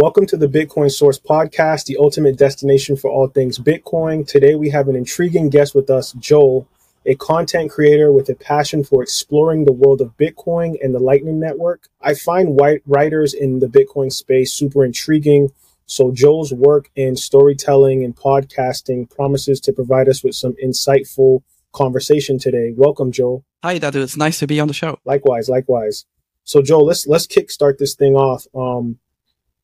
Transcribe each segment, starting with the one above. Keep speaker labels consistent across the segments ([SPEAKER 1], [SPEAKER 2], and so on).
[SPEAKER 1] Welcome to the Bitcoin Source Podcast, the ultimate destination for all things Bitcoin. Today we have an intriguing guest with us, Joel, a content creator with a passion for exploring the world of Bitcoin and the Lightning Network. I find white writers in the Bitcoin space super intriguing. So Joel's work in storytelling and podcasting promises to provide us with some insightful conversation today. Welcome, Joel.
[SPEAKER 2] Hi, Dadu. It's nice to be on the show.
[SPEAKER 1] Likewise, likewise. So Joel, let's let's kickstart this thing off. Um,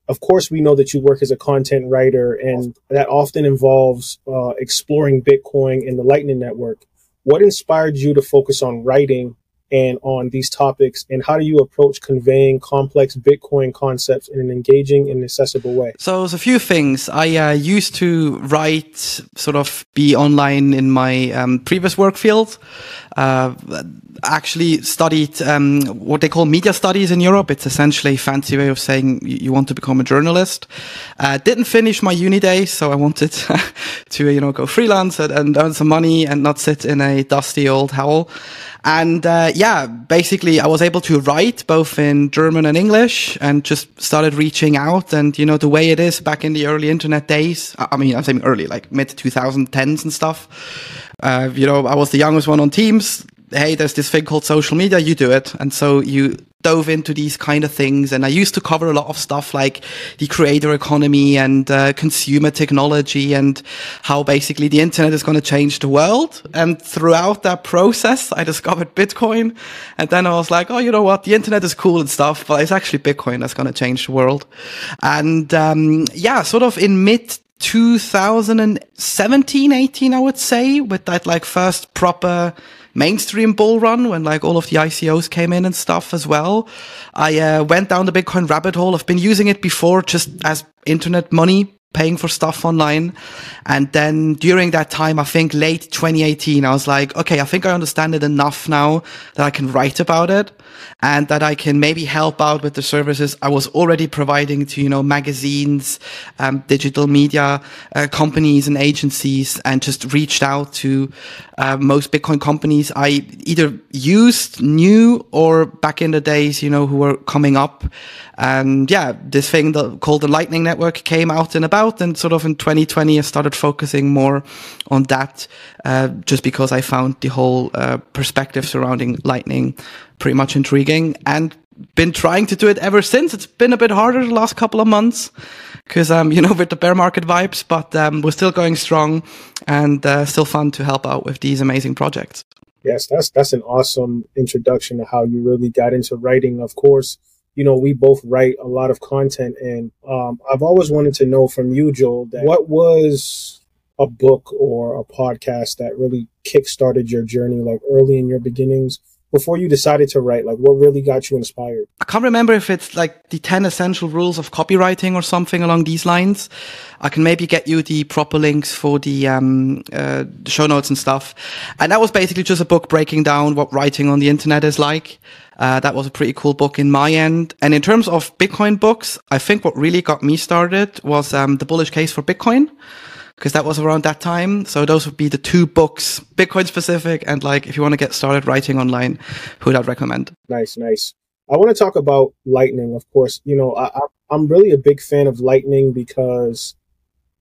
[SPEAKER 1] of course, we know that you work as a content writer, and that often involves uh, exploring Bitcoin and the Lightning Network. What inspired you to focus on writing and on these topics, and how do you approach conveying complex Bitcoin concepts in an engaging and accessible way?
[SPEAKER 2] So, there's a few things. I uh, used to write, sort of be online in my um, previous work field. Uh, actually studied um, what they call media studies in Europe. It's essentially a fancy way of saying you want to become a journalist. Uh, didn't finish my uni days, so I wanted to, you know, go freelance and, and, earn some money and not sit in a dusty old howl. And uh, yeah, basically, I was able to write both in German and English, and just started reaching out. And you know, the way it is back in the early internet days. I mean, I'm saying early, like mid 2010s and stuff. Uh, you know, I was the youngest one on Teams hey, there's this thing called social media, you do it. And so you dove into these kind of things. And I used to cover a lot of stuff like the creator economy and uh, consumer technology and how basically the internet is going to change the world. And throughout that process, I discovered Bitcoin. And then I was like, oh, you know what? The internet is cool and stuff, but it's actually Bitcoin that's going to change the world. And um, yeah, sort of in mid 2017, 18, I would say, with that like first proper mainstream bull run when like all of the ICOs came in and stuff as well. I uh, went down the Bitcoin rabbit hole. I've been using it before just as internet money paying for stuff online. And then during that time, I think late 2018, I was like, okay, I think I understand it enough now that I can write about it and that I can maybe help out with the services I was already providing to, you know, magazines, um, digital media uh, companies and agencies and just reached out to uh, most Bitcoin companies I either used, new or back in the days, you know, who were coming up. And yeah, this thing that, called the Lightning Network came out and about. And sort of in 2020, I started focusing more on that, uh, just because I found the whole uh, perspective surrounding Lightning pretty much intriguing and been trying to do it ever since. It's been a bit harder the last couple of months because, um, you know, with the bear market vibes, but um, we're still going strong and uh, still fun to help out with these amazing projects.
[SPEAKER 1] Yes, that's that's an awesome introduction to how you really got into writing. Of course, you know, we both write a lot of content. And um, I've always wanted to know from you, Joel, that what was a book or a podcast that really kickstarted your journey, like early in your beginnings? Before you decided to write, like what really got you inspired?
[SPEAKER 2] I can't remember if it's like the 10 essential rules of copywriting or something along these lines. I can maybe get you the proper links for the, um, uh, show notes and stuff. And that was basically just a book breaking down what writing on the internet is like. Uh, that was a pretty cool book in my end. And in terms of Bitcoin books, I think what really got me started was um, The Bullish Case for Bitcoin, because that was around that time. So those would be the two books, Bitcoin specific, and like if you want to get started writing online, who would I recommend?
[SPEAKER 1] Nice, nice. I want to talk about Lightning, of course. You know, I, I'm really a big fan of Lightning because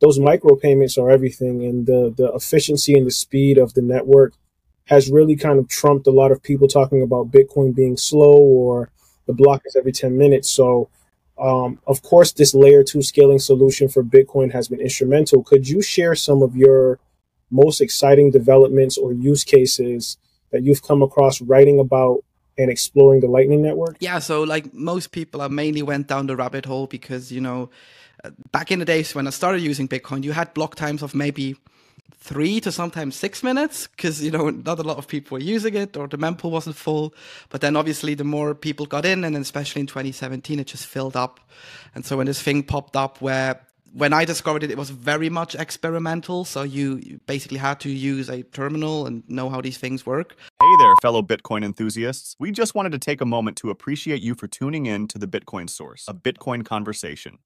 [SPEAKER 1] those micropayments are everything, and the the efficiency and the speed of the network has really kind of trumped a lot of people talking about Bitcoin being slow or the block is every 10 minutes. So, um, of course, this layer two scaling solution for Bitcoin has been instrumental. Could you share some of your most exciting developments or use cases that you've come across writing about and exploring the Lightning Network?
[SPEAKER 2] Yeah, so like most people, I mainly went down the rabbit hole because, you know, back in the days when I started using Bitcoin, you had block times of maybe three to sometimes six minutes because you know not a lot of people were using it or the mempool wasn't full but then obviously the more people got in and especially in 2017 it just filled up and so when this thing popped up where when I discovered it, it was very much experimental. So you, you basically had to use a terminal and know how these things work.
[SPEAKER 3] Hey there, fellow Bitcoin enthusiasts. We just wanted to take a moment to appreciate you for tuning in to the Bitcoin Source, a Bitcoin conversation.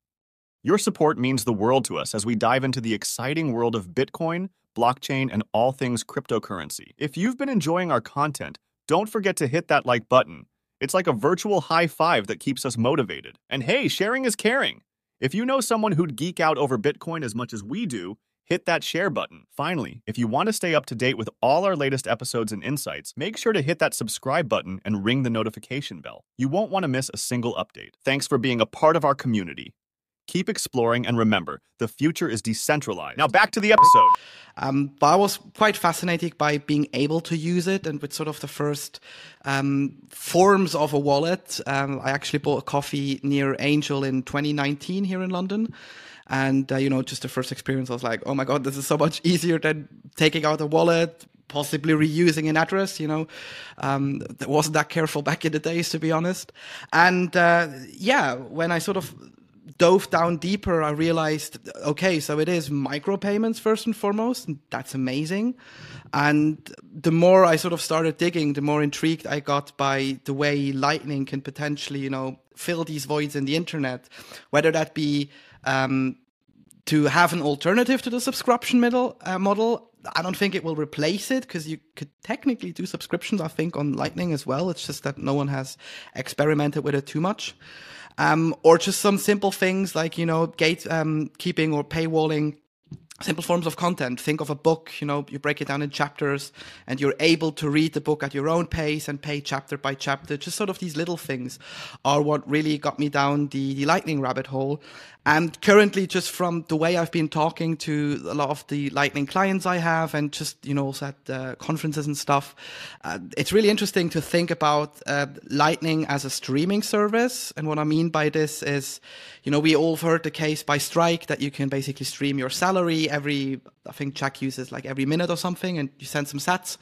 [SPEAKER 3] Your support means the world to us as we dive into the exciting world of Bitcoin, blockchain, and all things cryptocurrency. If you've been enjoying our content, don't forget to hit that like button. It's like a virtual high five that keeps us motivated. And hey, sharing is caring. If you know someone who'd geek out over Bitcoin as much as we do, hit that share button. Finally, if you want to stay up to date with all our latest episodes and insights, make sure to hit that subscribe button and ring the notification bell. You won't want to miss a single update. Thanks for being a part of our community. Keep exploring and remember, the future is decentralized. Now back to the episode.
[SPEAKER 2] Um, but I was quite fascinated by being able to use it and with sort of the first um, forms of a wallet. Um, I actually bought a coffee near Angel in 2019 here in London. And, uh, you know, just the first experience, I was like, oh my God, this is so much easier than taking out a wallet, possibly reusing an address, you know. Um, wasn't that careful back in the days, to be honest. And uh, yeah, when I sort of dove down deeper, I realized, okay, so it is micropayments first and foremost, and that's amazing. And the more I sort of started digging, the more intrigued I got by the way Lightning can potentially, you know, fill these voids in the internet, whether that be um, to have an alternative to the subscription model. Uh, model. I don't think it will replace it because you could technically do subscriptions, I think, on Lightning as well. It's just that no one has experimented with it too much. Um, or just some simple things like, you know, gate um, keeping or paywalling simple forms of content. Think of a book, you know, you break it down in chapters and you're able to read the book at your own pace and pay chapter by chapter. Just sort of these little things are what really got me down the, the lightning rabbit hole. And currently, just from the way I've been talking to a lot of the Lightning clients I have, and just you know also at uh, conferences and stuff, uh, it's really interesting to think about uh, Lightning as a streaming service. And what I mean by this is, you know, we all heard the case by Strike that you can basically stream your salary every. I think Jack uses like every minute or something, and you send some sats.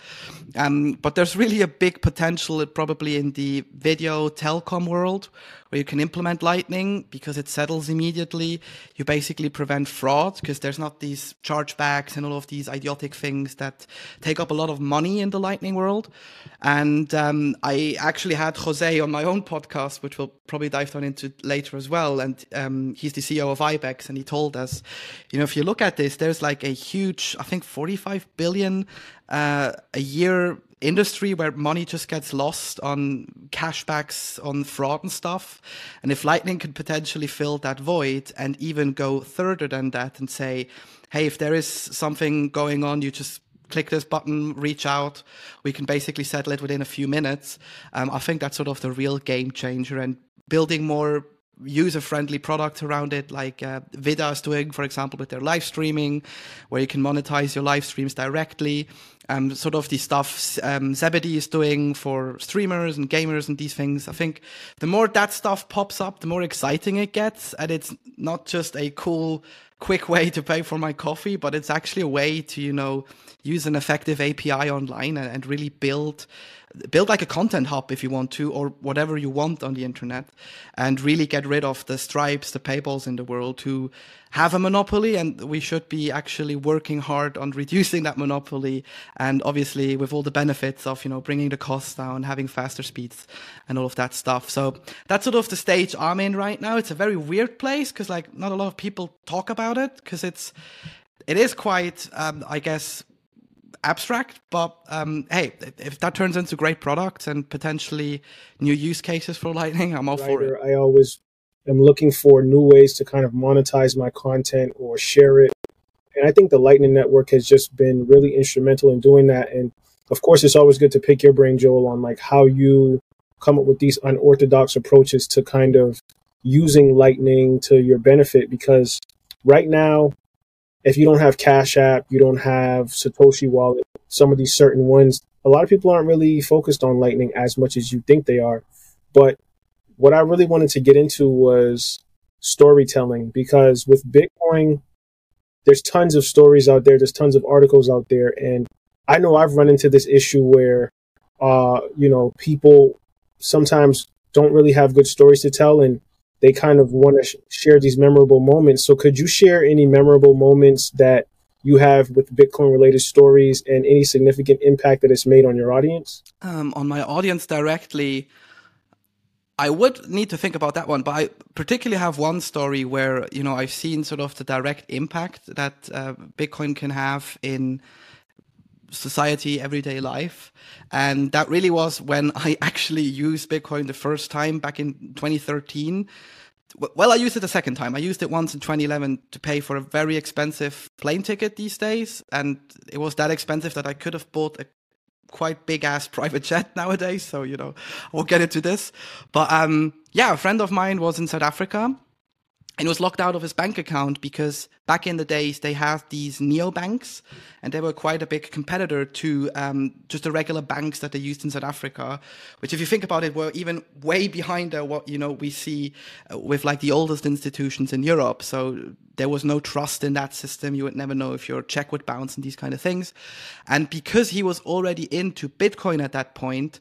[SPEAKER 2] Um, but there's really a big potential, probably in the video telecom world, where you can implement Lightning because it settles immediately. You basically prevent fraud because there's not these chargebacks and all of these idiotic things that take up a lot of money in the Lightning world. And um, I actually had Jose on my own podcast, which we'll probably dive down into later as well. And um, he's the CEO of IBEX, and he told us, you know, if you look at this, there's like a huge, I think, 45 billion uh, a year industry where money just gets lost on cashbacks, on fraud and stuff. And if Lightning could potentially fill that void and even go further than that and say, hey, if there is something going on, you just click this button, reach out. We can basically settle it within a few minutes. Um, I think that's sort of the real game changer and building more user friendly products around it, like uh, Vida is doing, for example, with their live streaming, where you can monetize your live streams directly. Um, sort of the stuff um, Zebedee is doing for streamers and gamers and these things. I think the more that stuff pops up, the more exciting it gets. And it's not just a cool, quick way to pay for my coffee, but it's actually a way to, you know, use an effective API online and, and really build build like a content hub if you want to, or whatever you want on the internet, and really get rid of the stripes, the paywalls in the world who have a monopoly. And we should be actually working hard on reducing that monopoly. And obviously, with all the benefits of, you know, bringing the costs down, having faster speeds and all of that stuff. So that's sort of the stage I'm in right now. It's a very weird place because like not a lot of people talk about it because it's, it is quite, um, I guess, abstract, but um, hey, if that turns into great products and potentially new use cases for Lightning, I'm all for it.
[SPEAKER 1] I always am looking for new ways to kind of monetize my content or share it. And I think the Lightning Network has just been really instrumental in doing that. And of course, it's always good to pick your brain, Joel, on like how you come up with these unorthodox approaches to kind of using Lightning to your benefit. Because right now, if you don't have Cash App, you don't have Satoshi Wallet, some of these certain ones, a lot of people aren't really focused on Lightning as much as you think they are. But what I really wanted to get into was storytelling because with Bitcoin, there's tons of stories out there, there's tons of articles out there, and I know I've run into this issue where, uh, you know, people sometimes don't really have good stories to tell, and they kind of want to sh- share these memorable moments. So, could you share any memorable moments that you have with Bitcoin related stories and any significant impact that it's made on your audience?
[SPEAKER 2] Um, on my audience directly, I would need to think about that one, but I particularly have one story where you know I've seen sort of the direct impact that uh, Bitcoin can have in society, everyday life. And that really was when I actually used Bitcoin the first time back in 2013 well, I used it a second time. I used it once in 2011 to pay for a very expensive plane ticket these days, and it was that expensive that I could have bought a quite big ass private jet nowadays. So you know, won't get into this. But um, yeah, a friend of mine was in South Africa and was locked out of his bank account because back in the days they had these neobanks and they were quite a big competitor to um, just the regular banks that they used in South Africa, which if you think about it were even way behind uh, what you know we see uh, with like the oldest institutions in Europe. So there was no trust in that system. You would never know if your check would bounce and these kind of things. And because he was already into Bitcoin at that point,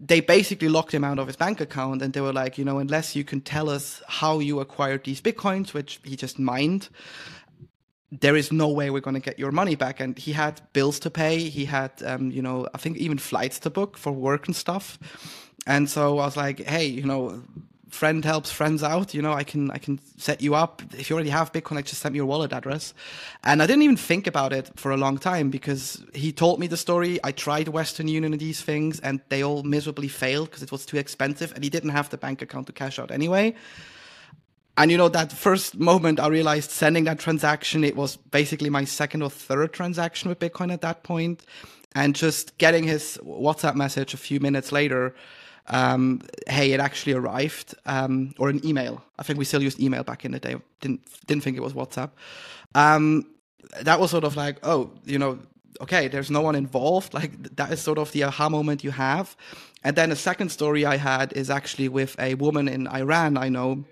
[SPEAKER 2] they basically locked him out of his bank account and they were like, you know, unless you can tell us how you acquired these bitcoins, which he just mined, there is no way we're going to get your money back. And he had bills to pay. He had, um, you know, I think even flights to book for work and stuff. And so I was like, hey, you know, friend helps friends out. You know, I can I can set you up. If you already have Bitcoin, like just send me your wallet address. And I didn't even think about it for a long time because he told me the story. I tried Western Union and these things, and they all miserably failed because it was too expensive, and he didn't have the bank account to cash out anyway. And you know, that first moment I realized sending that transaction, it was basically my second or third transaction with Bitcoin at that. And just getting his WhatsApp message a few minutes later um, hey, it actually arrived, um, or an email. I think we still used email back in the day. Didn't didn't think it was WhatsApp. Um, that was sort of like, oh, you know, okay, there's no one involved. Like that is sort of the aha moment you have. And then a second story I had is actually with a woman in Iran I know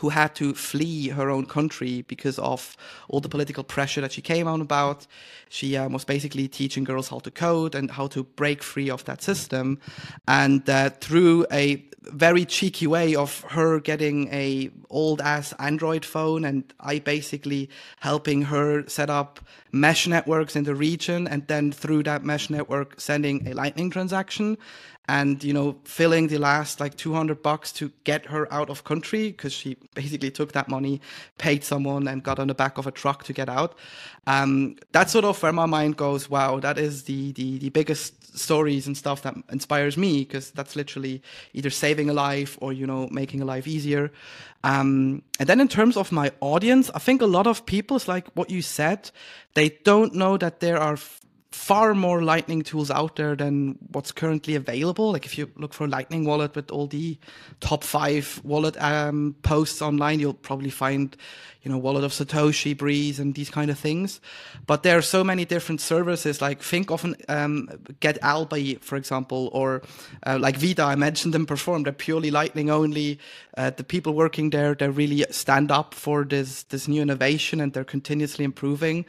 [SPEAKER 2] who had to flee her own country because of all the political pressure that she came on about. She um, was basically teaching girls how to code and how to break free of that system. And uh, through a very cheeky way of her getting a old ass Android phone and I basically helping her set up mesh networks in the region and then through that mesh network sending a lightning transaction and you know filling the last like 200 bucks to get her out of country because she basically took that money paid someone and got on the back of a truck to get out. Um, that's sort of where my mind goes wow that is the the, the biggest stories and stuff that inspires me because that's literally either saving a life or you know making a life easier. Um, and then in terms of my audience i think a lot of people like what you said they don't know that there are far more Lightning tools out there than what's currently available. Like if you look for a Lightning Wallet with all the top five wallet um, posts online, you'll probably find, you know, Wallet of Satoshi, Breeze, and these kind of things. But there are so many different services. Like think of um, Get Alby, for example, or uh, like Vida. I mentioned them perform. They're purely Lightning only. Uh, the people working there, they really stand up for this this new innovation, and they're continuously improving.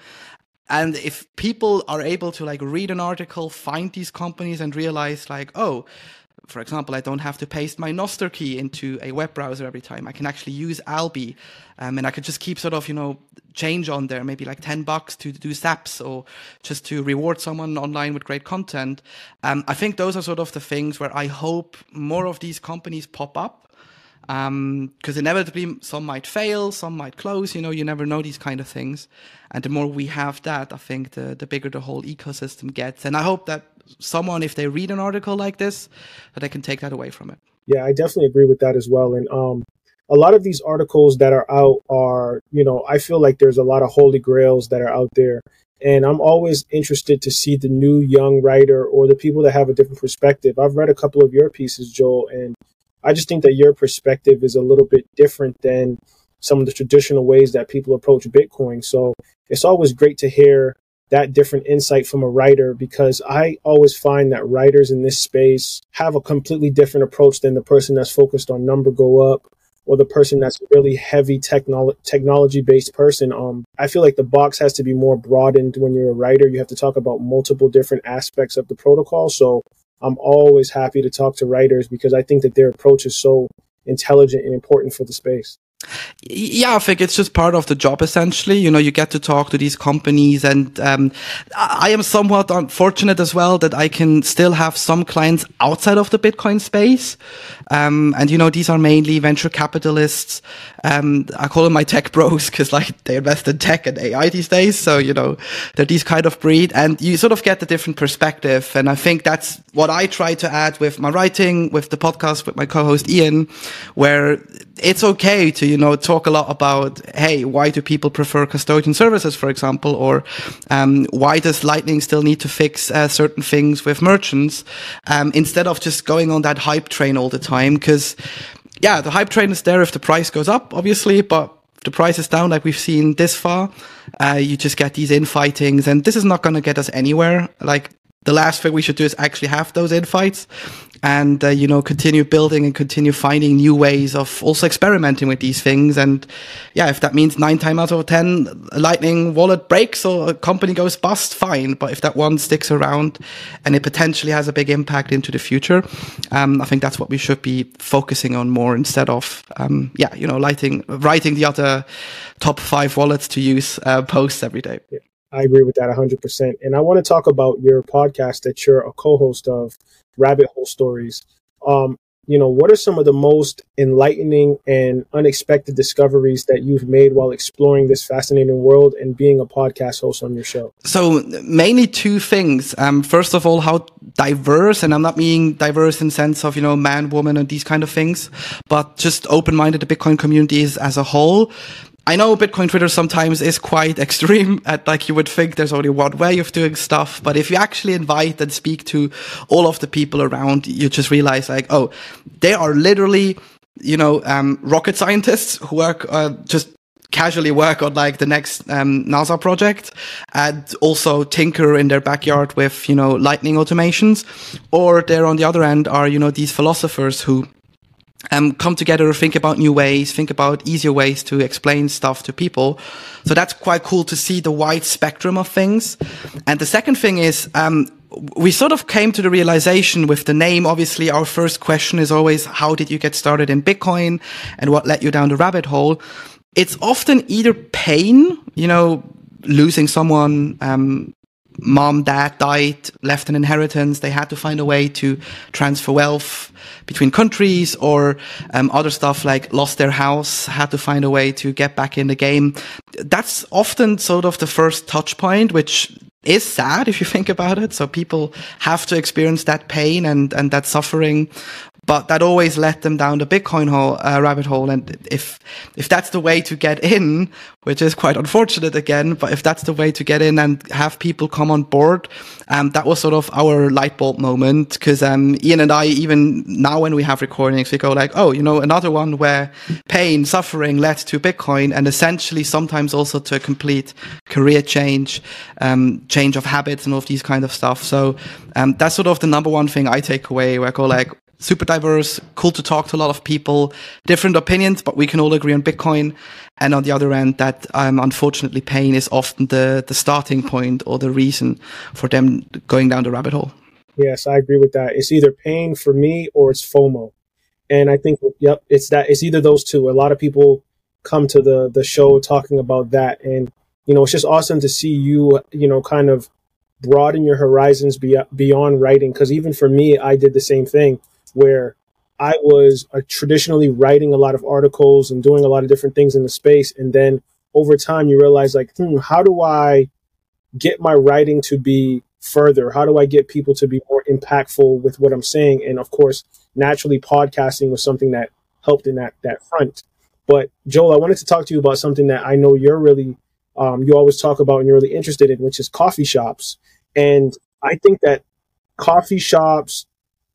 [SPEAKER 2] And if people are able to like read an article, find these companies and realize like, oh, for example, I don't have to paste my Nostr key into a web browser every time. I can actually use Alby, um, and I could just keep sort of you know change on there, maybe like ten bucks to do zaps or just to reward someone online with great content. Um, I think those are sort of the things where I hope more of these companies pop up because um, inevitably some might fail, some might close. You know, you never know these kind of things. And the more we have that, I think the the bigger the whole ecosystem gets. And I hope that someone, if they read an article like this, that they can take that away from it.
[SPEAKER 1] Yeah, I definitely agree with that as well. And um, a lot of these articles that are out are, you know, I feel like there's a lot of holy grails that are out there. And I'm always interested to see the new young writer or the people that have a different perspective. I've read a couple of your pieces, Joel, and I just think that your perspective is a little bit different than some of the traditional ways that people approach Bitcoin. So it's always great to hear that different insight from a writer because I always find that writers in this space have a completely different approach than the person that's focused on number go up or the person that's really heavy technolo- technology based person. Um, I feel like the box has to be more broadened when you're a writer. You have to talk about multiple different aspects of the protocol. So I'm always happy to talk to writers because I think that their approach is so intelligent and important for the space.
[SPEAKER 2] Yeah, I think it's just part of the job essentially. You know, you get to talk to these companies and um, I am somewhat unfortunate as well that I can still have some clients outside of the Bitcoin space. Um, and you know, these are mainly venture capitalists. Um, I call them my tech bros because like they invest in tech and AI these days. So, you know, they're these kind of breed and you sort of get a different perspective. And I think that's what I try to add with my writing, with the podcast, with my co-host Ian, where it's okay to, you know, talk a lot about, hey, why do people prefer custodian services, for example, or um, why does Lightning still need to fix uh, certain things with merchants um, instead of just going on that hype train all the time? Because, yeah, the hype train is there if the price goes up, obviously, but the price is down like we've seen this far, uh, you just get these infightings, and this is not going to get us anywhere. Like the last thing we should do is actually have those infights and uh, you know continue building and continue finding new ways of also experimenting with these things and yeah if that means nine times out of ten a lightning wallet breaks or a company goes bust fine but if that one sticks around and it potentially has a big impact into the future um, i think that's what we should be focusing on more instead of um, yeah you know lighting writing the other top five wallets to use uh, posts every day
[SPEAKER 1] yeah. I agree with that 100%. And I want to talk about your podcast that you're a co host of, Rabbit Hole Stories. Um, you know, what are some of the most enlightening and unexpected discoveries that you've made while exploring this fascinating world and being a podcast host on your show?
[SPEAKER 2] So, mainly two things. Um, first of all, how diverse, and I'm not meaning diverse in sense of, you know, man, woman, and these kind of things, but just open minded the Bitcoin community is as a whole. I know Bitcoin Twitter sometimes is quite extreme at like you would think there's only one way of doing stuff. But if you actually invite and speak to all of the people around, you just realize like, oh, they are literally, you know, um, rocket scientists who work, uh, just casually work on like the next um, NASA project and also tinker in their backyard with, you know, lightning automations. Or they're on the other end are, you know, these philosophers who um, come together, think about new ways, think about easier ways to explain stuff to people. So that's quite cool to see the wide spectrum of things. And the second thing is, um, we sort of came to the realization with the name. Obviously, our first question is always, how did you get started in Bitcoin and what led you down the rabbit hole? It's often either pain, you know, losing someone, um, mom, dad died, left an inheritance. They had to find a way to transfer wealth between countries or um, other stuff like lost their house, had to find a way to get back in the game. That's often sort of the first touch point, which is sad if you think about it. So people have to experience that pain and, and that suffering but that always led them down the Bitcoin hole, uh, rabbit hole. And if if that's the way to get in, which is quite unfortunate again, but if that's the way to get in and have people come on board, um, that was sort of our light bulb moment. Because um, Ian and I, even now when we have recordings, we go like, oh, you know, another one where pain, suffering led to Bitcoin, and essentially sometimes also to a complete career change, um, change of habits, and all of these kind of stuff. So um, that's sort of the number one thing I take away. Where I go like, super diverse, cool to talk to a lot of people, different opinions, but we can all agree on Bitcoin. And on the other end, that um, unfortunately pain is often the, the starting point or the reason for them going down the rabbit hole.
[SPEAKER 1] Yes, I agree with that. It's either pain for me or it's FOMO. And I think, yep, it's that. It's either those two. A lot of people come to the the show talking about that, and you know, it's just awesome to see you, you know, kind of broaden your horizons beyond writing. Because even for me, I did the same thing where I was uh, traditionally writing a lot of articles and doing a lot of different things in the space. And then over time, you realize, like, hmm, how do I get my writing to be further? How do I get people to be more impactful with what I'm saying? And of course, naturally, podcasting was something that helped in that that front. But Joel, I wanted to talk to you about something that I know you're really um, you always talk about and you're really interested in, which is coffee shops. And I think that coffee shops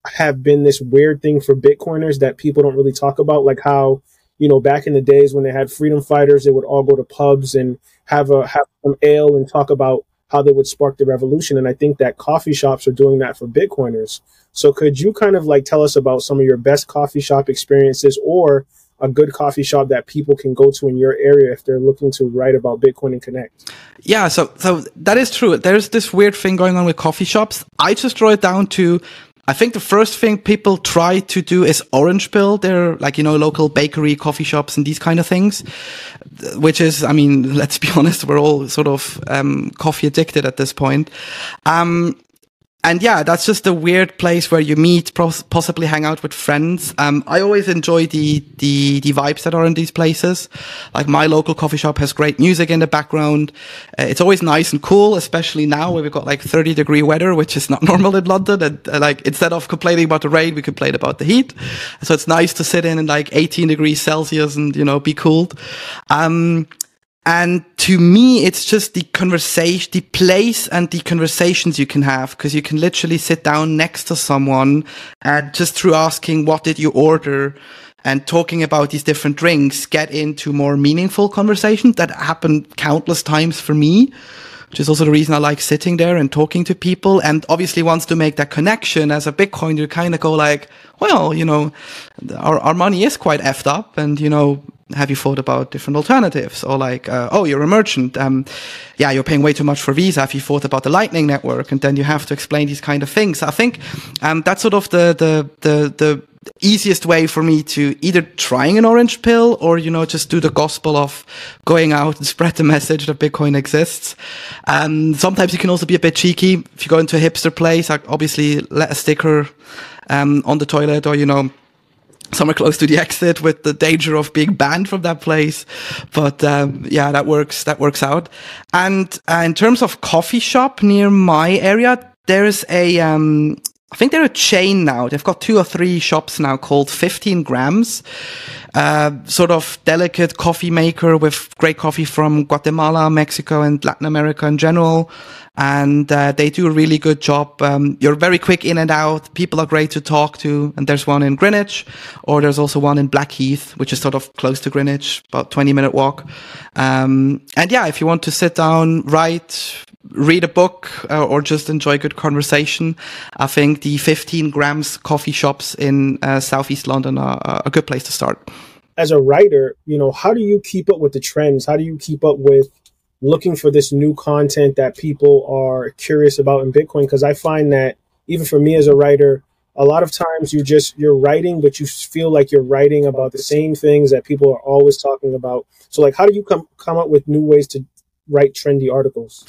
[SPEAKER 1] have been this weird thing for Bitcoiners that people don't really talk about, like how you know back in the days when they had freedom fighters, they would all go to pubs and have a have some ale and talk about how they would spark the revolution. And I think that coffee shops are doing that for Bitcoiners. So could you kind of like tell us about some of your best coffee shop experiences or a good coffee shop that people can go to in your area if they're looking to write about Bitcoin and connect?
[SPEAKER 2] Yeah, so so that is true. There's this weird thing going on with coffee shops. I just draw it down to I think the first thing people try to do is orange pill their like you know local bakery, coffee shops, and these kind of things, which is I mean let's be honest, we're all sort of um, coffee addicted at this point. Um, and yeah, that's just a weird place where you meet, possibly hang out with friends. Um, I always enjoy the, the, the vibes that are in these places. Like my local coffee shop has great music in the background. Uh, it's always nice and cool, especially now where we've got like 30 degree weather, which is not normal in London. And uh, like instead of complaining about the rain, we complain about the heat. So it's nice to sit in in like 18 degrees Celsius and, you know, be cooled. Um, and to me, it's just the conversation, the place and the conversations you can have because you can literally sit down next to someone and just through asking, what did you order? And talking about these different drinks, get into more meaningful conversations that happen countless times for me which is also the reason I like sitting there and talking to people. And obviously wants to make that connection as a Bitcoin, you kind of go like, well, you know, our, our money is quite effed up and, you know, have you thought about different alternatives? Or like, uh, oh, you're a merchant. Um, yeah, you're paying way too much for Visa. Have you thought about the Lightning Network? And then you have to explain these kind of things. I think um, that's sort of the the the the easiest way for me to either trying an orange pill or you know just do the gospel of going out and spread the message that bitcoin exists and sometimes you can also be a bit cheeky if you go into a hipster place obviously let a sticker um, on the toilet or you know somewhere close to the exit with the danger of being banned from that place. But um, yeah, that works. That works out. And uh, in terms of coffee shop near my area, there's a um, I think they're a chain now. They've got two or three shops now called 15 grams. Uh, sort of delicate coffee maker with great coffee from Guatemala, Mexico, and Latin America in general. And uh, they do a really good job. Um, you're very quick in and out. People are great to talk to. And there's one in Greenwich, or there's also one in Blackheath, which is sort of close to Greenwich, about 20 minute walk. Um, and yeah, if you want to sit down, write, read a book uh, or just enjoy good conversation, I think the 15 grams coffee shops in uh, southeast London are a good place to start.
[SPEAKER 1] As a writer, you know, how do you keep up with the trends? How do you keep up with looking for this new content that people are curious about in Bitcoin? Because I find that even for me as a writer, a lot of times you just you're writing, but you feel like you're writing about the same things that people are always talking about. So, like, how do you come come up with new ways to write trendy articles?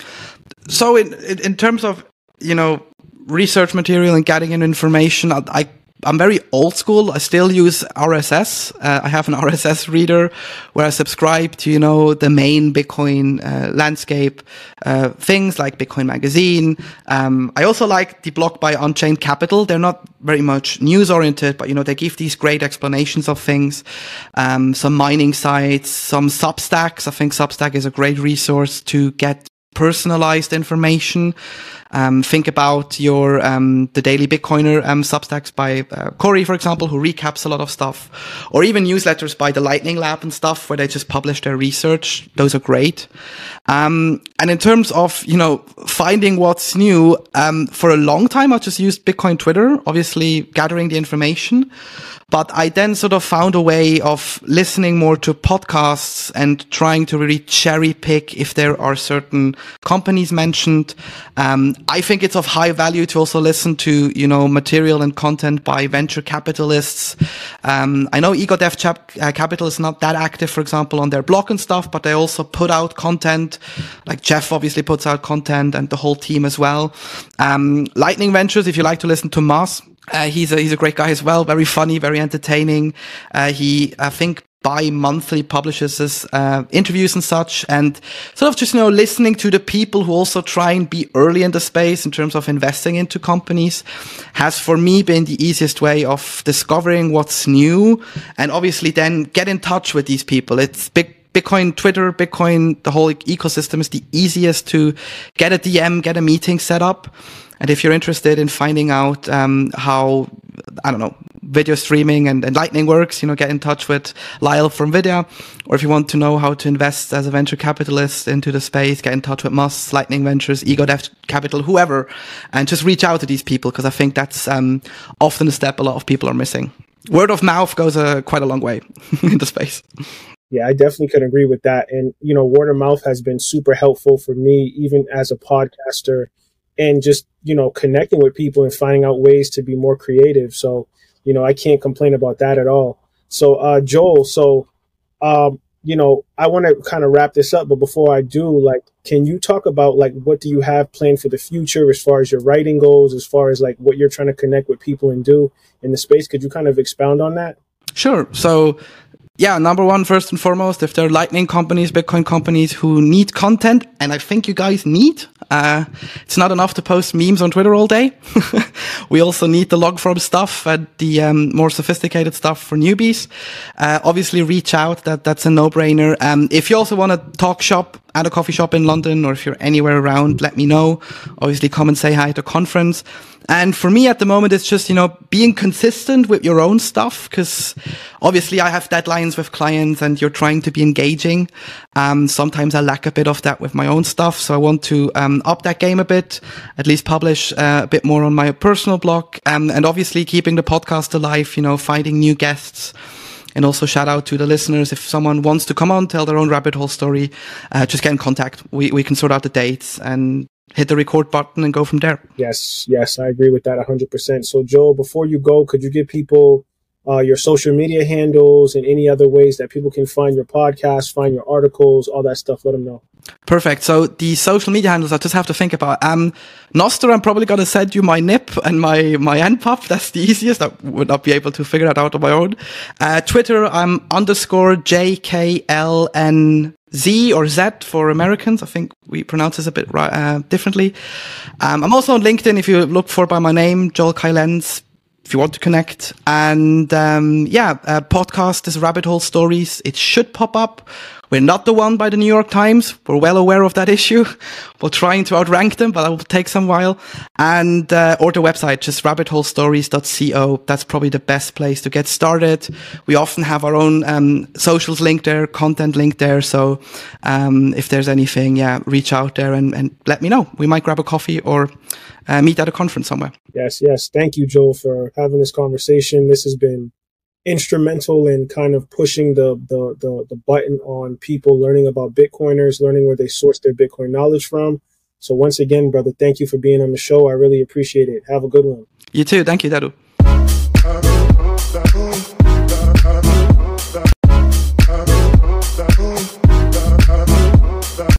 [SPEAKER 2] So in in terms of you know research material and getting in information, I, I I'm very old school. I still use RSS. Uh, I have an RSS reader where I subscribe to, you know, the main Bitcoin uh, landscape uh, things like Bitcoin Magazine. Um, I also like the blog by Unchained Capital. They're not very much news oriented, but, you know, they give these great explanations of things. Um, some mining sites, some Substacks. I think Substack is a great resource to get personalized information. Um, think about your um, the daily Bitcoiner um, Substacks by uh, Cory, for example, who recaps a lot of stuff, or even newsletters by the Lightning Lab and stuff, where they just publish their research. Those are great. Um, and in terms of you know finding what's new, um, for a long time I just used Bitcoin Twitter, obviously gathering the information. But I then sort of found a way of listening more to podcasts and trying to really cherry pick if there are certain companies mentioned. I think it's of high value to also listen to, you know, material and content by venture capitalists. Um, I know Ego Death Chap- uh, Capital is not that active, for example, on their blog and stuff, but they also put out content. Like Jeff obviously puts out content and the whole team as well. Um, Lightning Ventures, if you like to listen to Mars, uh, he's a he's a great guy as well. Very funny, very entertaining. Uh, he I think bi-monthly publishes uh, interviews and such and sort of just you know listening to the people who also try and be early in the space in terms of investing into companies has for me been the easiest way of discovering what's new and obviously then get in touch with these people it's big Bitcoin Twitter, Bitcoin, the whole ecosystem is the easiest to get a DM, get a meeting set up. And if you're interested in finding out um, how, I don't know, video streaming and, and, Lightning works, you know, get in touch with Lyle from Vida. Or if you want to know how to invest as a venture capitalist into the space, get in touch with Mus, Lightning Ventures, Ego Death Capital, whoever, and just reach out to these people because I think that's um, often a step a lot of people are missing. Word of mouth goes uh, quite a long way in the space.
[SPEAKER 1] Yeah, I definitely could agree with that. And, you know, word of mouth has been super helpful for me, even as a podcaster and just you know connecting with people and finding out ways to be more creative. So you know I can't complain about that at all. So uh, Joel, so um, you know I want to kind of wrap this up, but before I do, like, can you talk about like what do you have planned for the future as far as your writing goes, as far as like what you're trying to connect with people and do in the space? Could you kind of expound on that?
[SPEAKER 2] Sure. So yeah, number one, first and foremost, if there are Lightning companies, Bitcoin companies who need content, and I think you guys need, uh, it's not enough to post memes on Twitter all day. we also need the log from stuff and the um, more sophisticated stuff for newbies. Uh, obviously, reach out. That that's a no-brainer. Um, if you also want to talk shop at a coffee shop in London, or if you're anywhere around, let me know. Obviously, come and say hi at the conference. And for me at the moment, it's just, you know, being consistent with your own stuff. Cause obviously I have deadlines with clients and you're trying to be engaging. Um, sometimes I lack a bit of that with my own stuff. So I want to, um, up that game a bit, at least publish uh, a bit more on my personal blog. Um, and obviously keeping the podcast alive, you know, finding new guests. And also shout out to the listeners. If someone wants to come on, tell their own rabbit hole story, uh, just get in contact. We, we can sort out the dates and hit the record button and go from there.
[SPEAKER 1] Yes, yes, I agree with that 100%. So, Joel, before you go, could you give people uh, your social media handles and any other ways that people can find your podcast, find your articles, all that stuff? Let them know.
[SPEAKER 2] Perfect. So the social media handles I just have to think about. Um, Nostr, I'm probably gonna send you my NIP and my my npub. That's the easiest. I would not be able to figure that out on my own. Uh, Twitter, I'm underscore JKLN Z or Z for Americans. I think we pronounce this a bit uh, differently. Um, I'm also on LinkedIn. If you look for by my name, Joel Kai Lenz, if you want to connect. And um, yeah, uh, podcast is Rabbit Hole Stories. It should pop up. We're not the one by the New York Times. We're well aware of that issue. We're trying to outrank them, but that will take some while. And, uh, or the website, just rabbitholestories.co. That's probably the best place to get started. We often have our own, um, socials linked there, content linked there. So, um, if there's anything, yeah, reach out there and, and let me know. We might grab a coffee or, uh, meet at a conference somewhere.
[SPEAKER 1] Yes, yes. Thank you, Joel, for having this conversation. This has been instrumental in kind of pushing the, the, the the button on people learning about bitcoiners learning where they source their bitcoin knowledge from. So once again brother thank you for being on the show. I really appreciate it. Have a good one.
[SPEAKER 2] You too. Thank you dadu